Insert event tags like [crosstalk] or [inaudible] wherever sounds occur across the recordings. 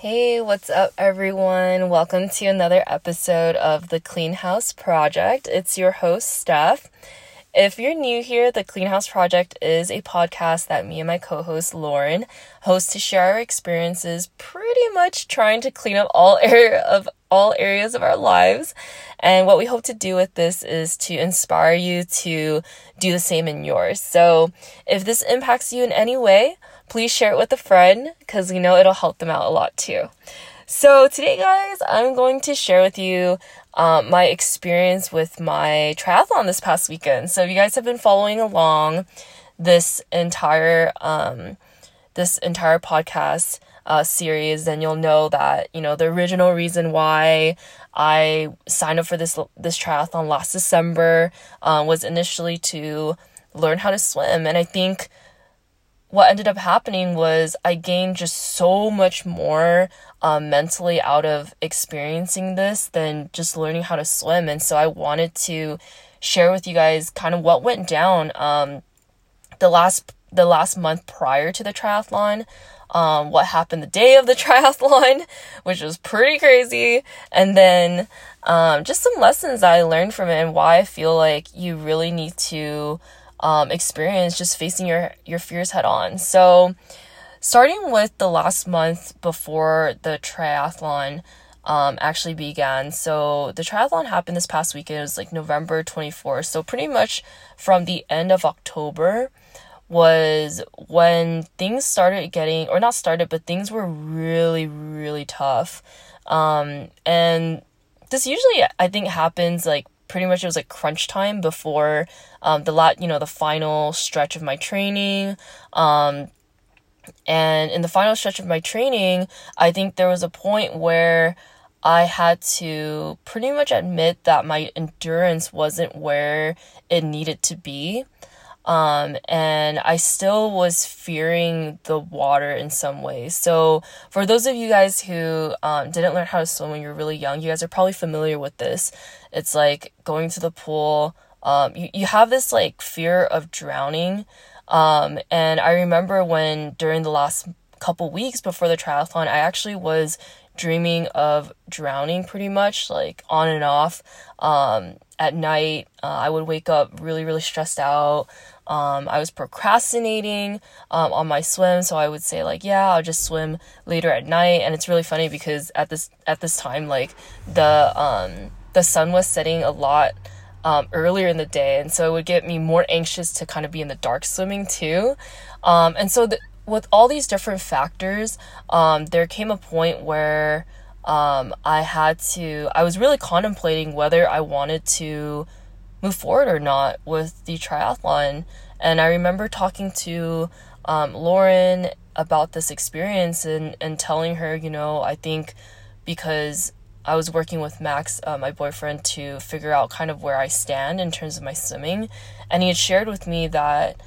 Hey, what's up, everyone? Welcome to another episode of the Clean House Project. It's your host, Steph. If you're new here, the Clean House Project is a podcast that me and my co host, Lauren, host to share our experiences pretty much trying to clean up all [laughs] area of all areas of our lives. And what we hope to do with this is to inspire you to do the same in yours. So if this impacts you in any way, please share it with a friend because we know it'll help them out a lot too. So, today, guys, I'm going to share with you um, my experience with my triathlon this past weekend. So, if you guys have been following along this entire um, this entire podcast uh, series, then you'll know that you know the original reason why I signed up for this this triathlon last December um, was initially to learn how to swim, and I think what ended up happening was I gained just so much more um, mentally out of experiencing this than just learning how to swim. And so I wanted to share with you guys kind of what went down um, the last the last month prior to the triathlon. Um, what happened the day of the [laughs] triathlon, which was pretty crazy, and then um, just some lessons I learned from it and why I feel like you really need to um, experience just facing your your fears head on. So, starting with the last month before the triathlon um, actually began. So the triathlon happened this past weekend. It was like November 24th. So pretty much from the end of October was when things started getting, or not started, but things were really, really tough. Um, and this usually, I think, happens like pretty much it was like crunch time before um, the lot, you know, the final stretch of my training. Um, and in the final stretch of my training, I think there was a point where I had to pretty much admit that my endurance wasn't where it needed to be. Um, and I still was fearing the water in some ways. So, for those of you guys who um, didn't learn how to swim when you were really young, you guys are probably familiar with this. It's like going to the pool, um, you, you have this like fear of drowning. Um, and I remember when during the last couple weeks before the triathlon, I actually was dreaming of drowning pretty much, like on and off. Um, at night, uh, I would wake up really, really stressed out. Um, I was procrastinating um, on my swim, so I would say like, yeah, I'll just swim later at night. And it's really funny because at this at this time, like the um, the sun was setting a lot um, earlier in the day, and so it would get me more anxious to kind of be in the dark swimming too. Um, and so the, with all these different factors, um, there came a point where um, I had to. I was really contemplating whether I wanted to move forward or not with the triathlon. And I remember talking to um, Lauren about this experience and, and telling her, you know, I think because I was working with Max, uh, my boyfriend, to figure out kind of where I stand in terms of my swimming. And he had shared with me that,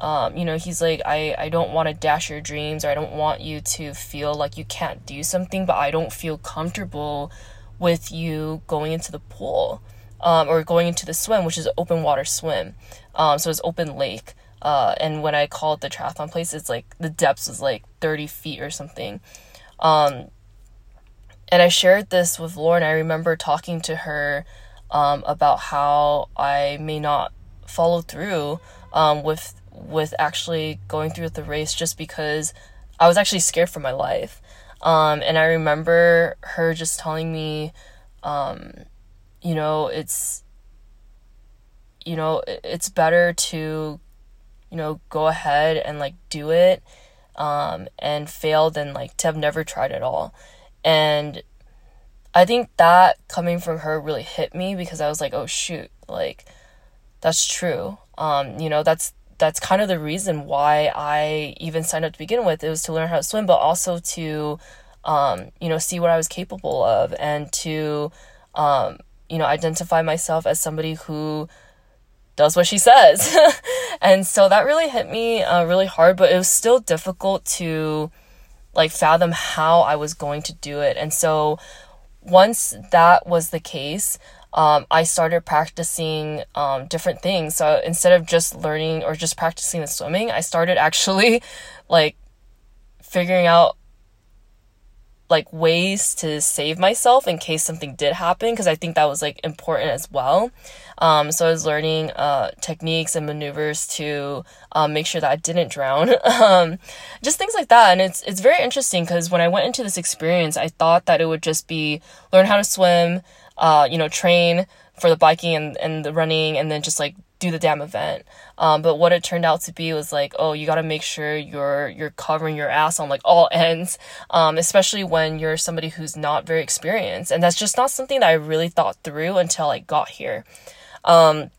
um, you know, he's like, I, I don't want to dash your dreams or I don't want you to feel like you can't do something, but I don't feel comfortable with you going into the pool um, or going into the swim, which is open water swim. Um, so it's open lake. Uh, and when I called the triathlon place, it's like the depths was like 30 feet or something. Um, and I shared this with Lauren. I remember talking to her um, about how I may not follow through um, with with actually going through with the race just because I was actually scared for my life. Um, and I remember her just telling me, um, you know, it's you know, it's better to you know go ahead and like do it um, and fail than like to have never tried at all. And I think that coming from her really hit me because I was like, oh shoot, like that's true. Um, you know, that's that's kind of the reason why I even signed up to begin with. It was to learn how to swim, but also to um, you know, see what I was capable of and to um, you know, identify myself as somebody who does what she says. [laughs] and so that really hit me uh, really hard, but it was still difficult to like fathom how I was going to do it. And so once that was the case, um, I started practicing um, different things. So instead of just learning or just practicing the swimming, I started actually [laughs] like figuring out like ways to save myself in case something did happen because I think that was like important as well. Um, so I was learning uh, techniques and maneuvers to um, make sure that I didn't drown. [laughs] um, just things like that, and it's it's very interesting because when I went into this experience, I thought that it would just be learn how to swim, uh, you know, train for the biking and, and the running, and then just like do the damn event. Um, but what it turned out to be was like, oh, you got to make sure you're you're covering your ass on like all [laughs] ends, um, especially when you're somebody who's not very experienced, and that's just not something that I really thought through until I got here. Um,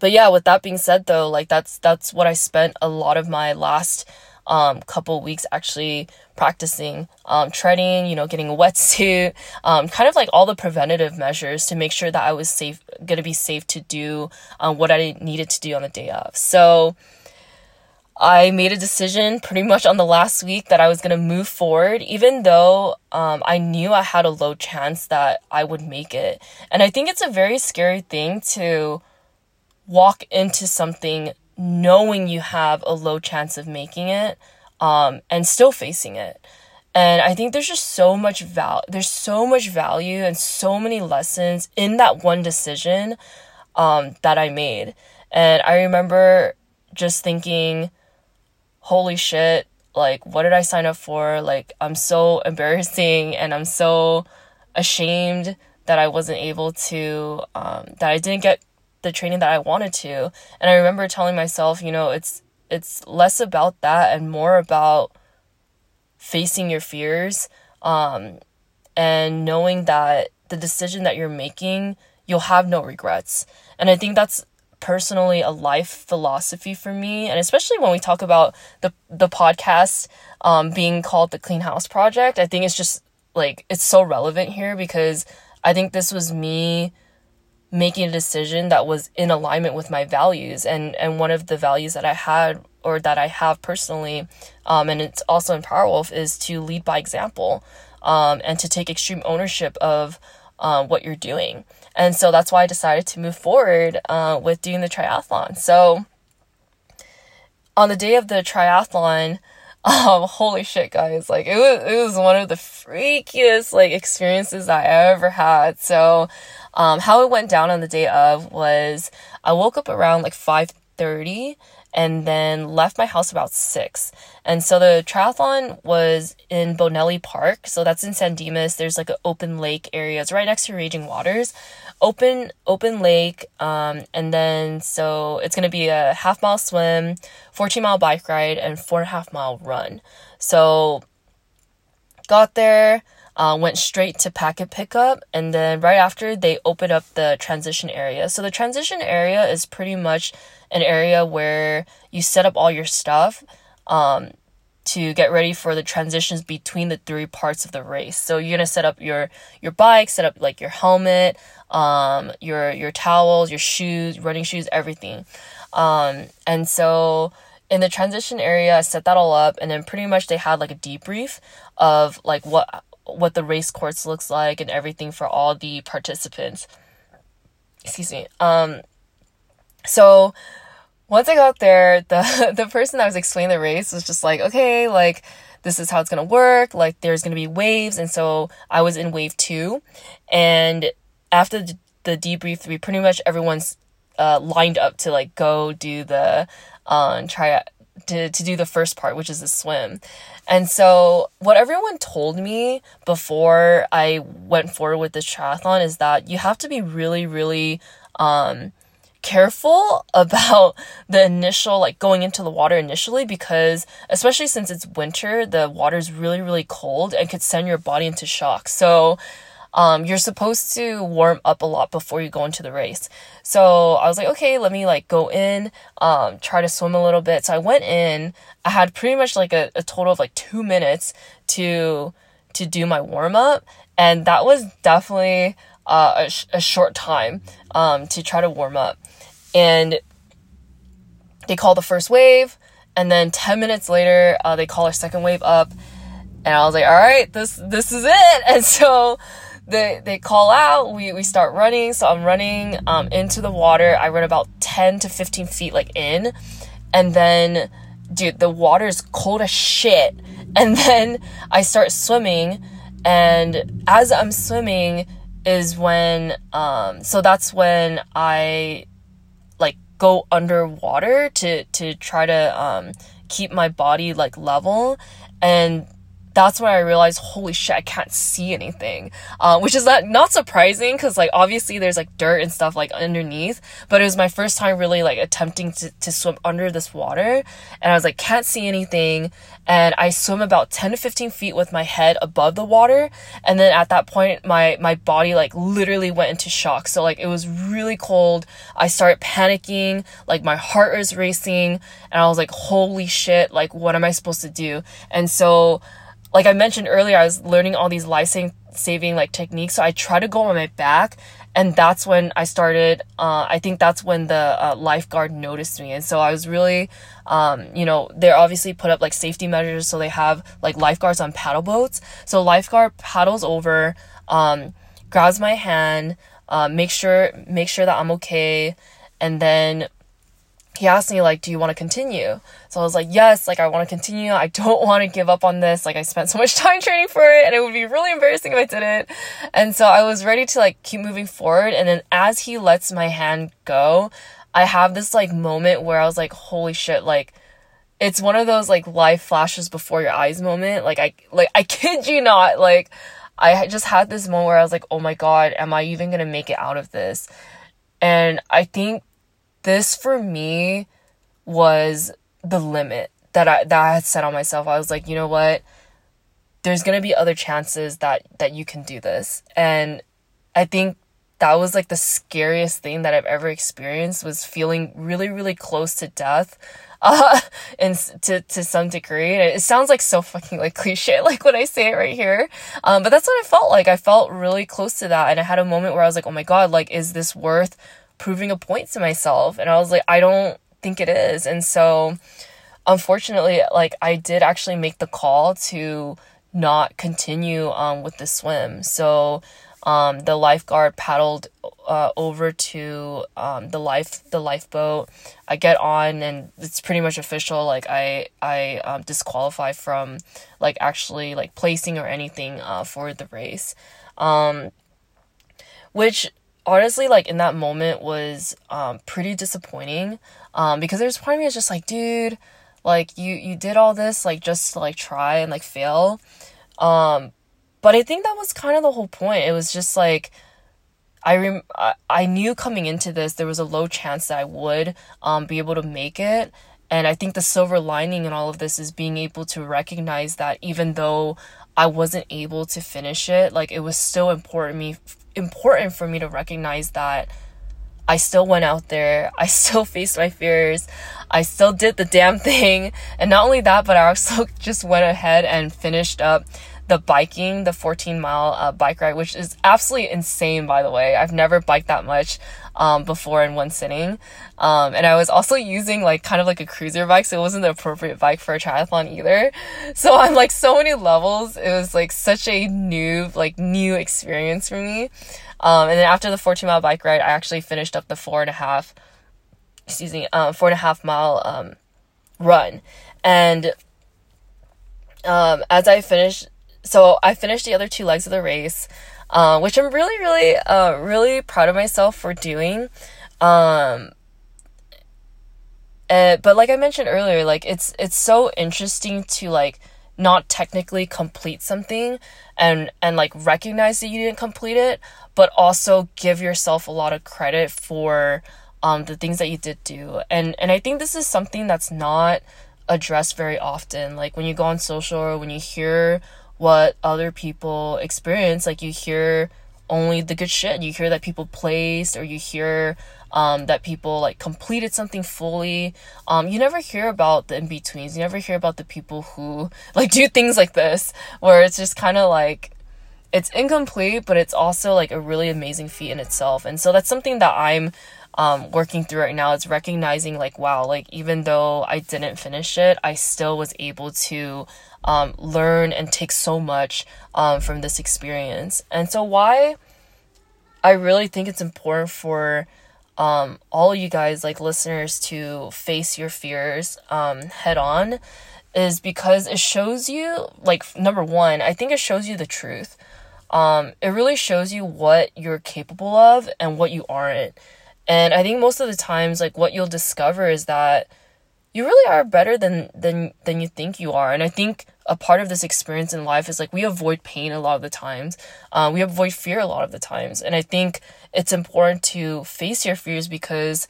but yeah, with that being said, though, like that's that's what I spent a lot of my last um, couple weeks actually practicing um, treading, you know, getting a wetsuit, [laughs] um, kind of like all the preventative measures to make sure that I was safe, gonna be safe to do um, what I needed to do on the day of. So I made a decision pretty [laughs] much on the last week that I was gonna move forward, even though um, I knew I had a low chance that I would make it. And I think it's a very scary thing to walk into something knowing you have a low chance of making it um, and still facing it. And I think there's just so much val there's so much value and so many lessons in that one decision um, that I made. And I remember just thinking, holy shit, like what did I sign up for? Like I'm so [laughs] embarrassing and I'm so ashamed that I wasn't able to um, that I didn't get the training that I wanted to. And I remember telling myself, you know, it's it's less about that and more about facing your fears um, and knowing that the decision that you're making, you'll have no regrets. And I think that's personally a life philosophy for me and especially when we talk about the the podcast um, being called the clean house project i think it's just like it's so relevant here because i think this was me making a decision that was in alignment with my values and and one of the values that I had or that I have personally um, and it's also in Powerwolf is to lead by example um, and to take extreme ownership of uh, what you're doing and so that's why I decided to move forward uh, with doing the triathlon so on the day of the triathlon [laughs] um, holy shit, guys! Like it was, it was one of the freakiest like experiences I ever had. So, um, how it went down on the day of was I woke up around like 5:30 and then left my house about 6. And so the triathlon was in Bonelli Park. So that's in San Dimas. There's like an open lake area. It's right next to Raging Waters. Open open lake um, and then so it's going to be a half mile swim, 14 mile bike ride and four and a half mile run. So got there uh, went straight to packet pickup. And then right after, they opened up the transition area. So the transition area is pretty much an area where you set up all your stuff um, to get ready for the transitions between the three parts of the race. So you're gonna set up your your bike, set up like your helmet, um, your your towels, your shoes, running shoes, everything. Um, and so in the transition area, I set that all up, and then pretty much they had like a debrief of like what what the race course looks like and everything for all the participants. Excuse me. Um so once I got there, [laughs] the the person that was explaining the race was just like, okay, like this is how it's gonna work. Like there's gonna be waves, and so I was in wave two, and after the, the debrief, we pretty much everyone's uh, lined up to like go do the um try to to do the first part, which is the swim. And so, what everyone told me before I went forward with this triathlon is that you have to be really, really um, careful [laughs] about the initial, like going into the water initially, because especially since it's winter, the water is really, really cold and could send your body into shock. So, um, you're supposed to warm up a lot before you go into the race. So I was like, okay, let me like go in, um, try to swim a little bit. So I went in. I had pretty much like a, a total of like two minutes to to do my warm up, and that was definitely uh, a, sh- a short time um, to try to warm up. And they call the first wave, and then 10 minutes later, uh, they call our second wave up. And I was like, all right, this, this is it. [laughs] And so they they call out we, we start running. So i'm running um, into the water. I run about 10 to 15 feet like in. And then dude the water is cold as shit. [laughs] And then i start swimming. And as I'm swimming is when um so that's when I like go underwater to to try to um keep my body like level. And that's when I realized, holy shit, I can't see anything. Uh, which is not, not surprising because like obviously there's like dirt and stuff like underneath, but it was my first time really like attempting to, to swim under this water. And I was like, can't see anything. And I swim about 10 to 15 feet with my head above the water. And then at that point, my, my body like literally went into shock. So like it was really cold. I started panicking, like my heart was racing and I was like, holy shit, like what am I supposed to do? And so, like I mentioned earlier, I was learning all these life saving like techniques. So I try to go on my back, and that's when I started. Uh, I think that's when the uh, lifeguard noticed me, and so I was really, um, you know, they're obviously put up like safety measures, so they have like lifeguards on paddle boats. So lifeguard paddles over, um, grabs my hand, uh, make sure make sure that I'm okay, and then he asked me like do you want to continue? So i was like yes like i want to continue. I don't [laughs] want to give up on this. Like i spent so much time training for it and it would be really embarrassing if i didn't. And so i was ready to like keep moving forward and then as he lets my hand go i have this like moment where i was like holy shit like it's one of those like life flashes before your eyes moment. Like i like i [laughs] kid you not like i just had this moment where i was like oh my god am i even gonna make it out of this and i think this for me was the limit that I that I had set on myself. I was like, you know what? There's gonna be other chances that that you can do this, and I think that was like the scariest thing that I've ever experienced was feeling really really close to death [laughs] uh and to to some degree. And it sounds like so fucking like cliche [laughs] like when I say it right here. Um but that's what I felt like. I felt really close to that. And I had a moment where I was like oh my god like is this worth proving a point to myself. And I was like, I don't think it is. And so, unfortunately, like, I did actually make the call to not continue um, with the swim. So, um, the lifeguard paddled uh, over to um, the life the lifeboat. I get on and it's pretty much official. Like I I um, disqualify from like actually like placing or anything uh, for the race, um, which honestly like in that moment was um pretty disappointing um because there's part of me is just like dude like you you did all this like just to like try and like fail. Um but i think that was kind of the whole point. It was just like I, rem- I I knew coming into this there was a low chance that I would um be able to make it. And I think the silver lining in all of this is being able to recognize that even though I wasn't able to finish it like it was still important me important for me to recognize that I still went out there. [laughs] I still faced my fears. I still did the damn thing. And not only that, but I also [laughs] just went ahead and finished up the biking, the 14 mile uh, bike ride, which is absolutely insane, by the way. I've never biked that much um, before in one sitting. Um, and I was also using like kind of like a cruiser bike, so it wasn't the appropriate bike for a triathlon either. [laughs] So on like so many levels, it was like such a new, like new experience for me. Um, and then after the 14 mile bike ride, I actually finished up the four and a half, excuse me, um, four and a half mile um, run. And um, as I finished so I finished the other two legs of the race, uh, which I'm really, really, uh, really proud of myself for doing. Um, uh, but like I mentioned earlier, like it's it's so interesting to like not technically complete something and and like recognize that you didn't complete it, but also give yourself a lot of credit for um the things that you did do. And and I think this is something that's not addressed very often. Like when you go on social or when you hear what other people experience. Like you hear only the good shit. You hear that people placed, or you hear um, that people like completed something fully. Um, you never hear about the in betweens. You never hear about the people who [laughs] like do things like this, where it's just kind of like it's incomplete, but it's also like a really amazing feat in itself. And so that's something that I'm um, working through right now. It's recognizing like, wow, like even though I didn't finish it, I still was able to um, learn and take so much um, from this experience. And so, why I really think it's important for um, all you guys, like listeners, to face your fears um, head on is because it shows you like number one i think it shows you the truth. Um, it really shows you what you're capable of and what you aren't. And i think most of the times like what you'll discover is that you really are better than than than you think you are. And i think a part of this experience in life is like we avoid pain a lot of the times. Um, we avoid fear a lot of the times. And i think it's important to face your fears because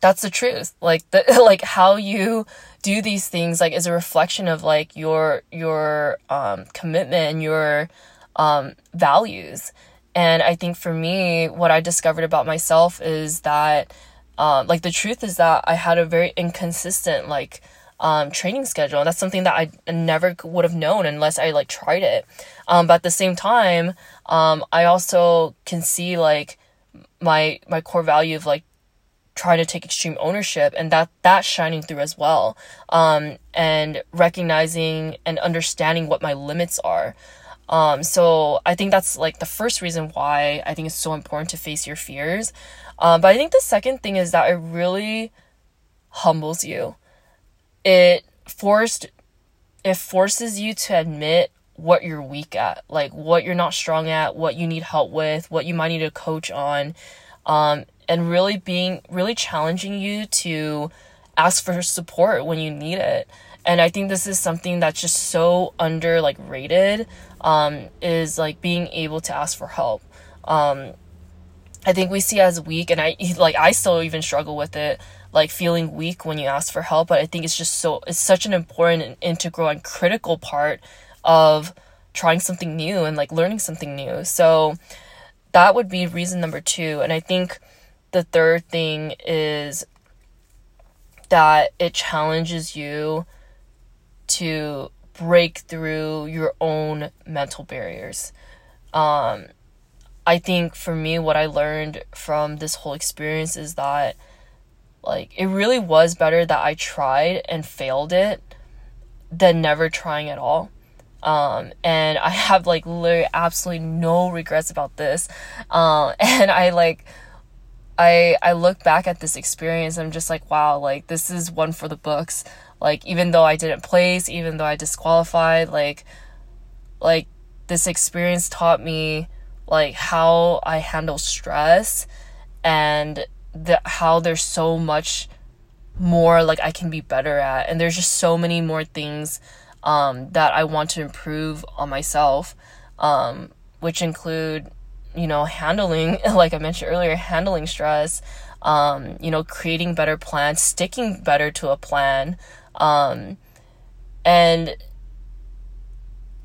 that's the truth. Like the [laughs] like how you do these things like is a reflection of like your your um commitment and your um values. And i think for me what i discovered about myself is that um like the truth is that i had a very inconsistent like um, training schedule. And that's something that I never would have known unless I like tried it. Um, but at the same time, um, I also can see like my my core value of like trying to take extreme ownership and that that's shining through as well um, and recognizing and understanding what my limits are um, so i think that's like the first reason why i think it's so important to face your fears um, but i think the second thing is that it really humbles you it forced it forces you to admit what you're weak at like what you're not strong at what you need help with what you might need a coach on um, and really being really challenging you to ask for support when you need it. And i think this is something that's just so under like rated um, is like being able to ask for help. Um, i think we see as weak and i [laughs] like i still even struggle with it like feeling weak when you ask for help but i think it's just so it's such an important and integral and critical part of trying something new and like learning something new so that would be reason number two and i think the third thing is that it challenges you to break through your own mental barriers. Um, I think for me, what I learned from this whole experience is that, like, it really was better that I tried and failed it than never trying at all. Um, and I [laughs] have like literally absolutely no regrets about this. Um, [laughs] and I like I I look back at this experience and I'm just like wow like this is one for the books like even though I didn't place even though I disqualified like like this experience taught me like how I handle stress and the how there's so much more like I can be better at and there's just so many more things um, that I want to improve on myself um, which include you know, handling, [laughs] like I mentioned earlier, handling stress, um, you know, creating better plans, sticking better to a plan. Um, and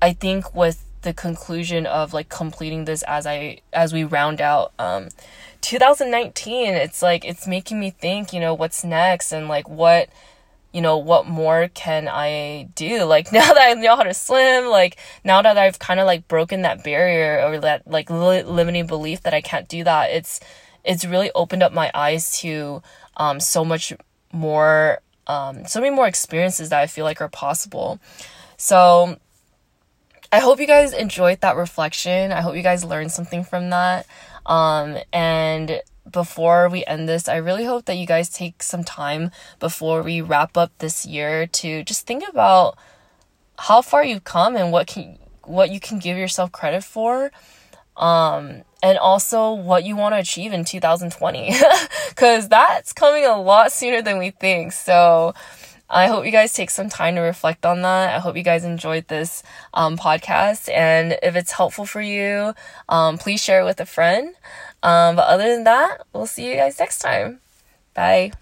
I think with the conclusion of like completing this as I, as we round out, um, 2019, it's like, it's making me think, you know, what's next and like what, you know, what more can I do? [laughs] Like now that I know how to swim, like now that I've kind of like broken that barrier or that like li- limiting belief that I can't do that, it's it's really opened up my eyes to um, so much more, um, so many more experiences that I feel like are possible. So I hope you guys enjoyed that reflection. I hope you guys learned something from that. Um, and before we end this, I really hope that you guys take some time before we wrap up this year to just think about how far you've come and what can what you can give yourself credit for um and also what you want to achieve in 2020 [laughs] cuz that's coming a lot sooner than we think. So I hope you guys take some time to reflect on that. I hope you guys enjoyed this um, podcast. And if it's helpful for you, um, please share it with a friend. Um, but other than that, we'll see you guys next time. Bye.